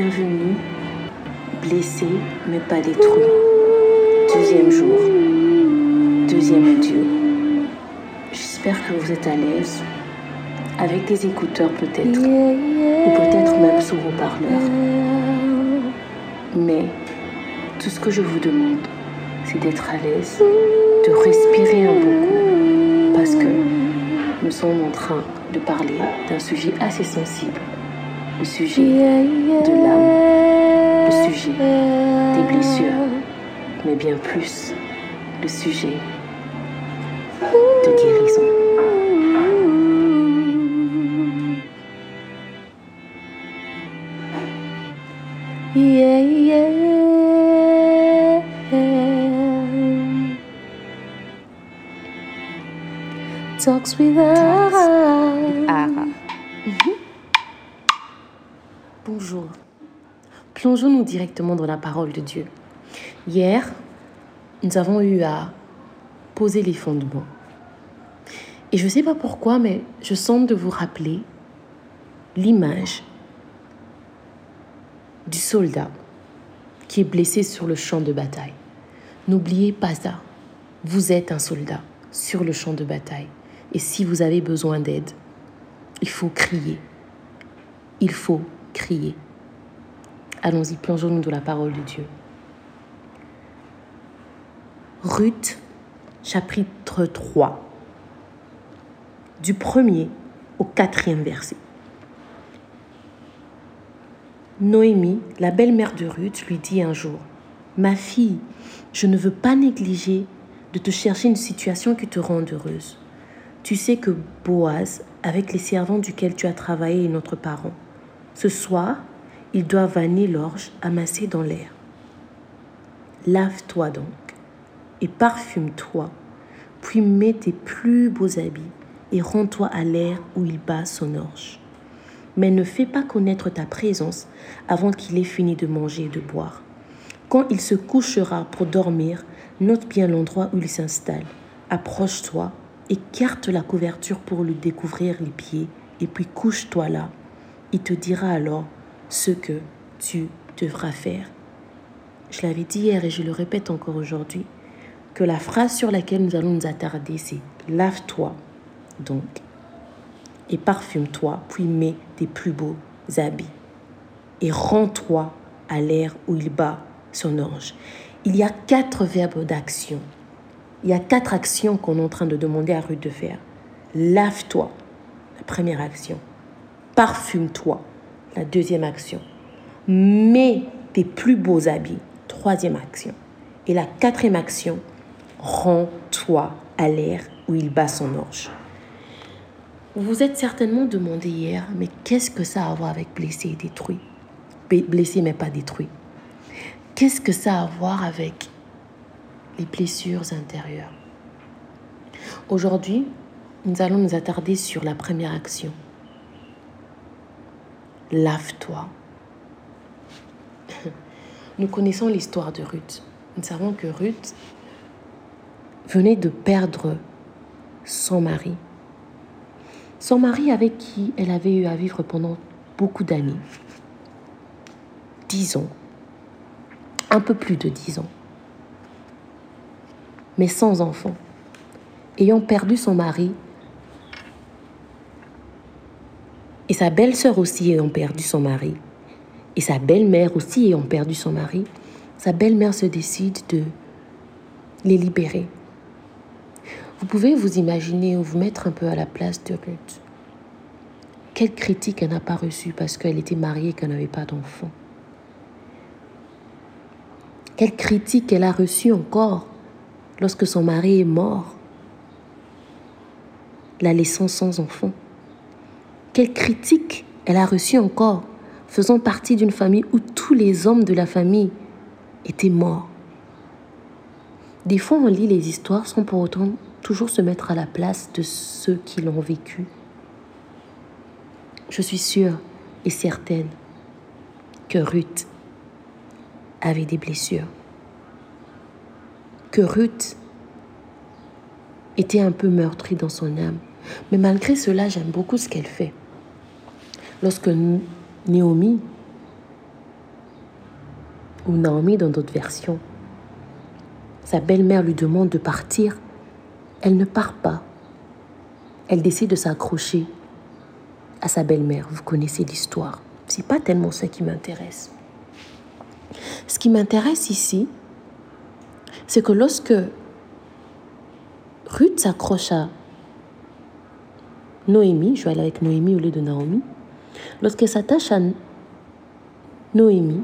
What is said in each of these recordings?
Bienvenue, blessé mais pas détruit. Deuxième jour, deuxième adieu. J'espère que vous êtes à l'aise, avec des écouteurs peut-être, ou peut-être même sous vos parleurs. Mais tout ce que je vous demande, c'est d'être à l'aise, de respirer un peu, parce que nous sommes en train de parler d'un sujet assez sensible, le sujet de l'âme, le sujet des blessures, mais bien plus le sujet de guérison. Yeah, yeah. Talks with Ara. Plongeons-nous directement dans la parole de Dieu. Hier, nous avons eu à poser les fondements. Et je ne sais pas pourquoi, mais je sens de vous rappeler l'image du soldat qui est blessé sur le champ de bataille. N'oubliez pas ça. Vous êtes un soldat sur le champ de bataille. Et si vous avez besoin d'aide, il faut crier. Il faut crier. Allons-y, plongeons-nous dans la parole de Dieu. Ruth, chapitre 3, du premier au quatrième verset. Noémie, la belle-mère de Ruth, lui dit un jour, Ma fille, je ne veux pas négliger de te chercher une situation qui te rende heureuse. Tu sais que Boaz, avec les servants duquel tu as travaillé, est notre parent. Ce soir, il doit vanner l'orge amassée dans l'air. Lave-toi donc et parfume-toi, puis mets tes plus beaux habits et rends-toi à l'air où il bat son orge mais ne fais pas connaître ta présence avant qu'il ait fini de manger et de boire. Quand il se couchera pour dormir, note bien l'endroit où il s'installe. Approche-toi, écarte la couverture pour lui découvrir les pieds, et puis couche-toi là. Il te dira alors ce que tu devras faire. Je l'avais dit hier et je le répète encore aujourd'hui, que la phrase sur laquelle nous allons nous attarder, c'est lave-toi. Donc, et parfume-toi, puis mets tes plus beaux habits. Et rends-toi à l'air où il bat son ange. Il y a quatre verbes d'action. Il y a quatre actions qu'on est en train de demander à Ruth de faire. Lave-toi, la première action. Parfume-toi, la deuxième action. Mets tes plus beaux habits, troisième action. Et la quatrième action, rends-toi à l'air où il bat son ange. Vous vous êtes certainement demandé hier, mais qu'est-ce que ça a à voir avec blessé et détruit Blessé mais pas détruit. Qu'est-ce que ça a à voir avec les blessures intérieures? Aujourd'hui, nous allons nous attarder sur la première action. Lave-toi. Nous connaissons l'histoire de Ruth. Nous savons que Ruth venait de perdre son mari son mari avec qui elle avait eu à vivre pendant beaucoup d'années. Dix ans. Un peu plus de dix ans. Mais sans enfant. Ayant perdu son mari. Et sa belle-sœur aussi ayant perdu son mari. Et sa belle-mère aussi ayant perdu son mari. Sa belle-mère se décide de les libérer vous pouvez vous imaginer ou vous mettre un peu à la place de Ruth. Quelle critique elle n'a pas reçue parce qu'elle était mariée et qu'elle n'avait pas d'enfant Quelle critique elle a reçue encore lorsque son mari est mort, la laissant sans enfant Quelle critique elle a reçue encore faisant partie d'une famille où tous les hommes de la famille étaient morts Des fois, on lit les histoires sans pour autant toujours se mettre à la place de ceux qui l'ont vécu. Je suis sûre et certaine que Ruth avait des blessures, que Ruth était un peu meurtrie dans son âme. Mais malgré cela, j'aime beaucoup ce qu'elle fait. Lorsque Naomi ou Naomi dans d'autres versions. Sa belle-mère lui demande de partir. Elle ne part pas. Elle décide de s'accrocher à sa belle-mère. Vous connaissez l'histoire. C'est pas tellement ça qui m'intéresse. Ce qui m'intéresse ici, c'est que lorsque Ruth s'accroche à Noémie, je vais aller avec Noémie au lieu de Naomi, lorsqu'elle s'attache à Noémie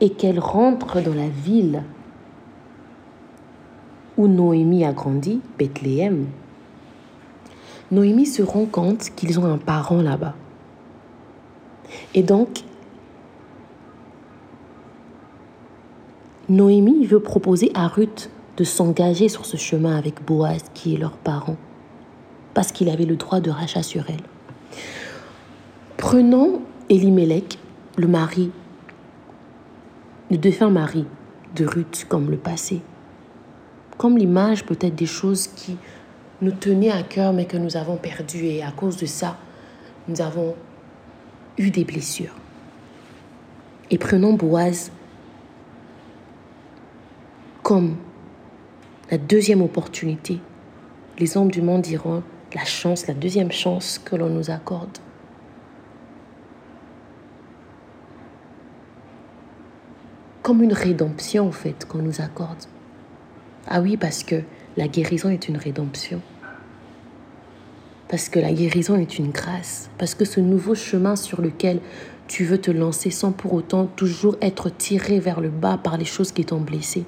et qu'elle rentre dans la ville où Noémie a grandi, Bethléem, Noémie se rend compte qu'ils ont un parent là-bas. Et donc, Noémie veut proposer à Ruth de s'engager sur ce chemin avec Boaz, qui est leur parent, parce qu'il avait le droit de rachat sur elle. Prenons Elimelech, le mari, le défunt mari de Ruth, comme le passé, comme l'image peut-être des choses qui nous tenaient à cœur mais que nous avons perdu et à cause de ça, nous avons eu des blessures. Et prenons Boaz comme la deuxième opportunité. Les hommes du monde diront la chance, la deuxième chance que l'on nous accorde. Comme une rédemption, en fait, qu'on nous accorde. Ah oui, parce que la guérison est une rédemption. Parce que la guérison est une grâce. Parce que ce nouveau chemin sur lequel tu veux te lancer sans pour autant toujours être tiré vers le bas par les choses qui t'ont blessé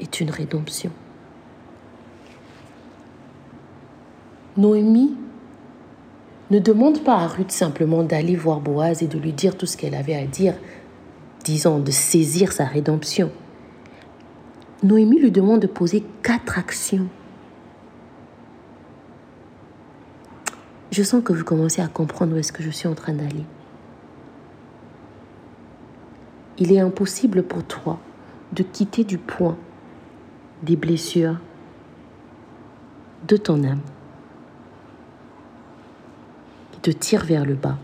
est une rédemption. Noémie ne demande pas à Ruth simplement d'aller voir Boaz et de lui dire tout ce qu'elle avait à dire, disant de saisir sa rédemption. Noémie lui demande de poser quatre actions. Je sens que vous commencez à comprendre où est-ce que je suis en train d'aller. Il est impossible pour toi de quitter du point des blessures de ton âme qui te tire vers le bas.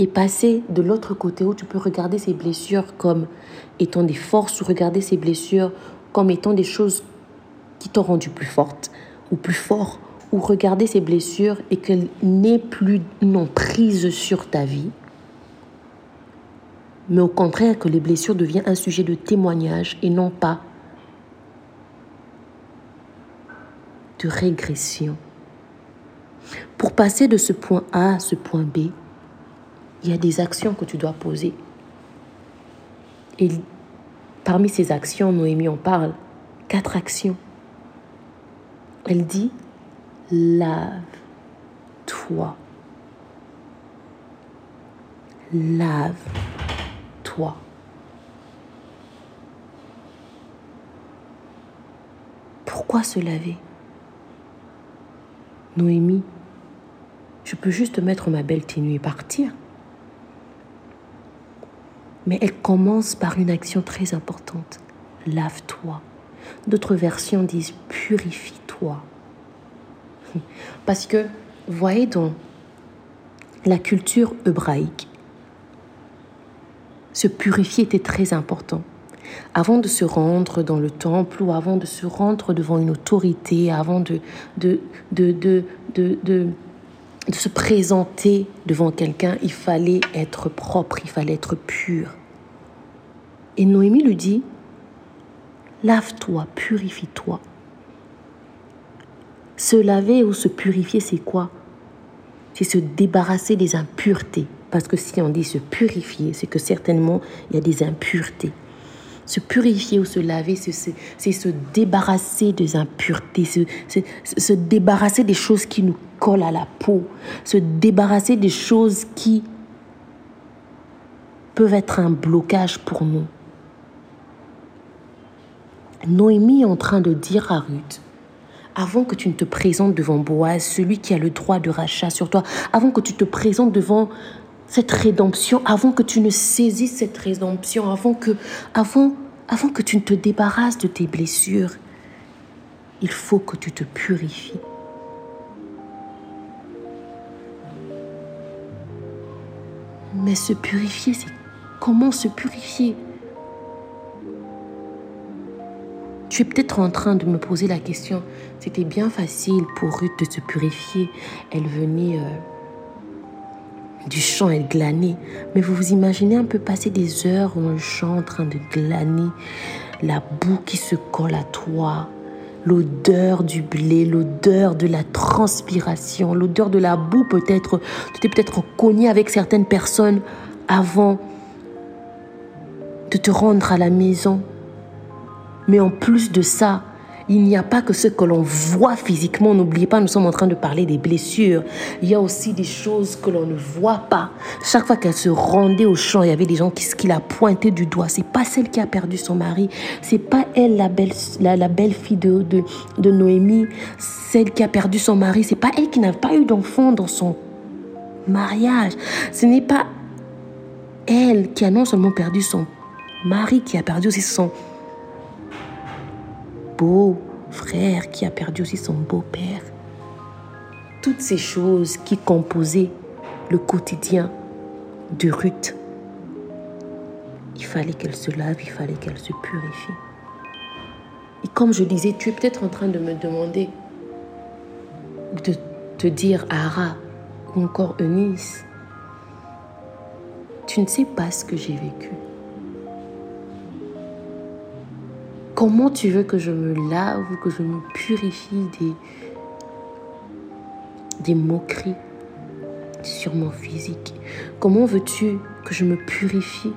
Et passer de l'autre côté où tu peux regarder ces blessures comme étant des forces ou regarder ces blessures comme étant des choses qui t'ont rendu plus forte ou plus fort ou regarder ces blessures et qu'elles n'aient plus une emprise sur ta vie mais au contraire que les blessures deviennent un sujet de témoignage et non pas de régression. Pour passer de ce point A à ce point B, il y a des actions que tu dois poser. Et parmi ces actions, Noémie en parle, quatre actions. Elle dit, lave-toi. Lave-toi. Pourquoi se laver? Noémie, je peux juste mettre ma belle tenue et partir. Mais elle commence par une action très importante. Lave-toi. D'autres versions disent purifie-toi. Parce que, voyez dans la culture hébraïque, se purifier était très important avant de se rendre dans le temple ou avant de se rendre devant une autorité, avant de, de, de, se présenter devant quelqu'un, il fallait être propre, il fallait être pur. Et Noémie lui dit, lave-toi, purifie-toi. Se laver ou se purifier, c'est quoi? C'est se débarrasser des impuretés. Parce que si on dit se purifier, c'est que certainement il y a des impuretés. Se purifier ou se laver, c'est se débarrasser des impuretés, se, se débarrasser des choses qui nous collent à la peau, se débarrasser des choses qui peuvent être un blocage pour nous. Noémie est en train de dire à Ruth, avant que tu ne te présentes devant Boaz, celui qui a le droit de rachat sur toi, avant que tu te présentes devant cette rédemption, avant que tu ne saisisses cette rédemption, avant que, avant, avant que tu ne te débarrasses de tes blessures, il faut que tu te purifies. Mais se purifier, c'est comment se purifier? Tu es peut-être en train de me poser la question. C'était bien facile pour Ruth de se purifier. Elle venait euh, du champ, elle glanait. Mais vous vous imaginez un peu passer des heures dans le champ en train de glaner, la boue qui se colle à toi, l'odeur du blé, l'odeur de la transpiration, l'odeur de la boue peut-être. Tu t'es peut-être cogné avec certaines personnes avant de te rendre à la maison. Mais en plus de ça, il n'y a pas que ce que l'on voit physiquement. N'oubliez pas, nous sommes en train de parler des blessures. Il y a aussi des choses que l'on ne voit pas. Chaque fois qu'elle se rendait au champ, il y avait des gens qui, la pointaient du doigt. C'est pas celle qui a perdu son mari. C'est pas elle, la belle, la, belle fille de, de, de Noémie, celle qui a perdu son mari. C'est pas elle qui n'a pas eu d'enfant dans son mariage. Ce n'est pas elle qui a non seulement perdu son mari, qui a perdu aussi son beau-frère qui a perdu aussi son beau-père. Toutes ces choses qui composaient le quotidien de Ruth. Il fallait qu'elle se lave, il fallait qu'elle se purifie. Et comme je disais, tu es peut-être en train de me demander, de te dire Ara ou encore Eunice, tu ne sais pas ce que j'ai vécu. Comment tu veux que je me lave que je me purifie des, des moqueries sur mon physique? Comment veux-tu que je me purifie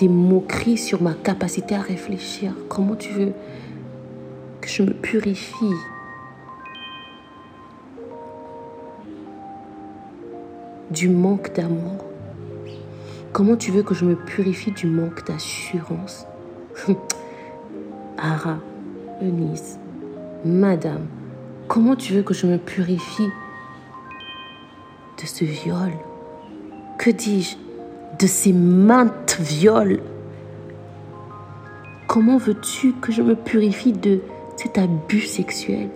des moqueries sur ma capacité à réfléchir? Comment tu veux que je me purifie? Du manque d'amour. Comment tu veux que je me purifie du manque d'assurance? Ara, Eunice, Madame, comment tu veux que je me purifie de ce viol? Que dis-je? De ces maintes viols? Comment veux-tu que je me purifie de cet abus sexuel?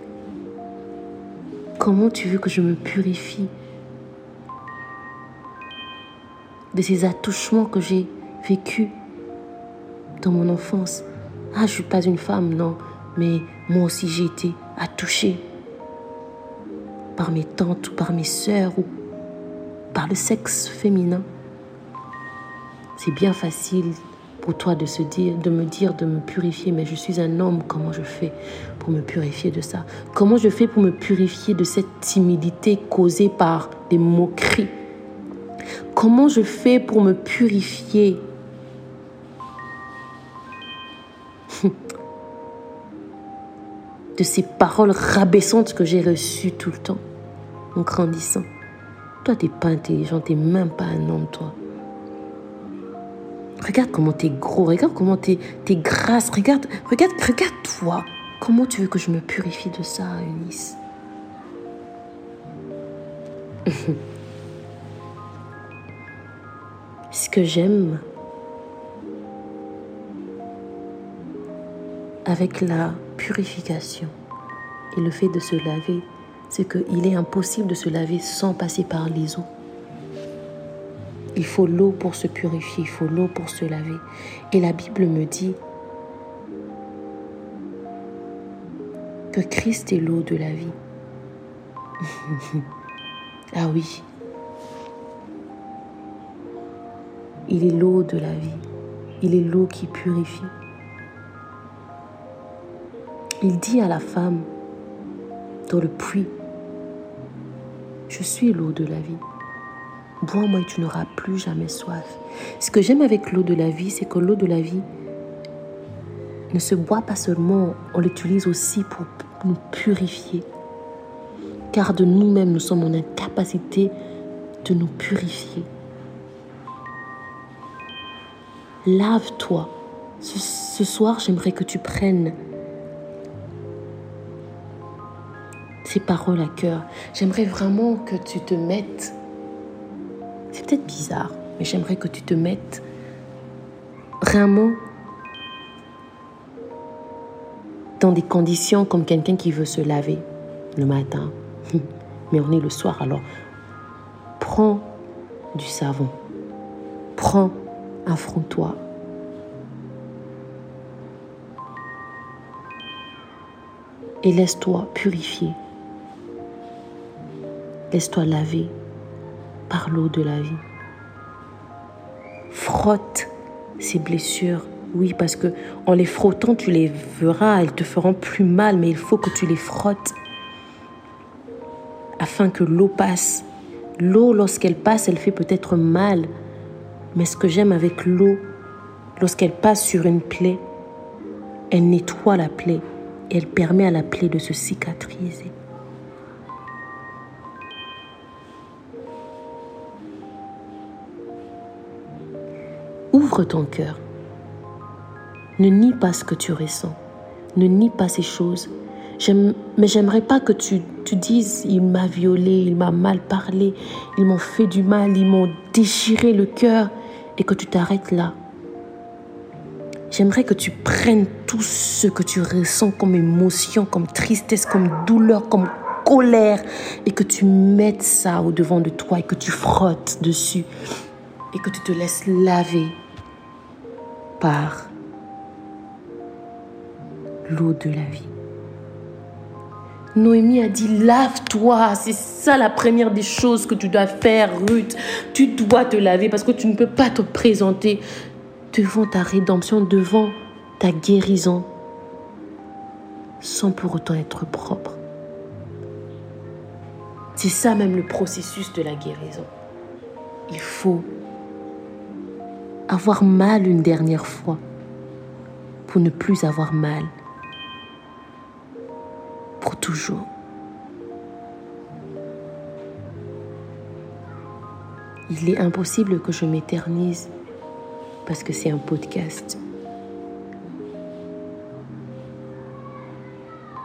Comment tu veux que je me purifie de ces attouchements que j'ai vécus dans mon enfance? Ah, je suis pas une femme, non, mais moi aussi j'ai été attouchée par mes tantes ou par mes sœurs ou par le sexe féminin. C'est bien facile pour toi de se dire, de me dire, de me purifier, mais je suis un homme, comment je fais pour me purifier de ça? Comment je fais pour me purifier de cette timidité causée par des moqueries? Comment je fais pour me purifier de ces paroles rabaissantes que j'ai reçues tout le temps en grandissant. Toi, t'es pas intelligent, t'es même pas un homme, toi. Regarde comment t'es gros, regarde comment t'es es grasse, regarde, regarde, regarde-toi. Comment tu veux que je me purifie de ça, Eunice? Ce que j'aime avec la purification et le fait de se laver, c'est qu'il est impossible de se laver sans passer par les eaux. Il faut l'eau pour se purifier, il faut l'eau pour se laver. Et la Bible me dit que Christ est l'eau de la vie. ah oui. Il est l'eau de la vie. Il est l'eau qui purifie. Il dit à la femme dans le puits, je suis l'eau de la vie. Bois-moi et tu n'auras plus jamais soif. Ce que j'aime avec l'eau de la vie, c'est que l'eau de la vie ne se boit pas seulement, on l'utilise aussi pour nous purifier. Car de nous-mêmes, nous sommes en incapacité de nous purifier. Lave-toi. Ce, ce soir, j'aimerais que tu prennes paroles à cœur. J'aimerais vraiment que tu te mettes, c'est peut-être bizarre, mais j'aimerais que tu te mettes vraiment dans des conditions comme quelqu'un qui veut se laver le matin, mais on est le soir. Alors, prends du savon. Prends un frottoir. Et laisse-toi purifier. Laisse-toi laver par l'eau de la vie. Frotte ces blessures. Oui, parce que en les frottant, tu les verras, elles te feront plus mal, mais il faut que tu les frottes afin que l'eau passe. L'eau, lorsqu'elle passe, elle fait peut-être mal, mais ce que j'aime avec l'eau, lorsqu'elle passe sur une plaie, elle nettoie la plaie et elle permet à la plaie de se cicatriser. Ton cœur. Ne nie pas ce que tu ressens. Ne nie pas ces choses. Mais j'aimerais pas que tu, tu dises il m'a violé, il m'a mal parlé, ils m'ont fait du mal, ils m'ont déchiré le cœur et que tu t'arrêtes là. J'aimerais que tu prennes tout ce que tu ressens comme émotion, comme tristesse, comme douleur, comme colère et que tu mettes ça au devant de toi et que tu frottes dessus et que tu te laisses laver l'eau de la vie. Noémie a dit, lave-toi. C'est ça la première des choses que tu dois faire, Ruth. Tu dois te laver parce que tu ne peux pas te présenter devant ta rédemption, devant ta guérison, sans pour autant être propre. C'est ça même le processus de la guérison. Il faut avoir mal une dernière fois pour ne plus avoir mal pour toujours. Il est impossible que je m'éternise parce que c'est un podcast.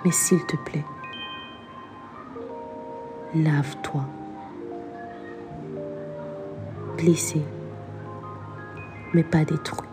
Mais s'il te plaît, lave-toi. Blessé, mais pas détruit.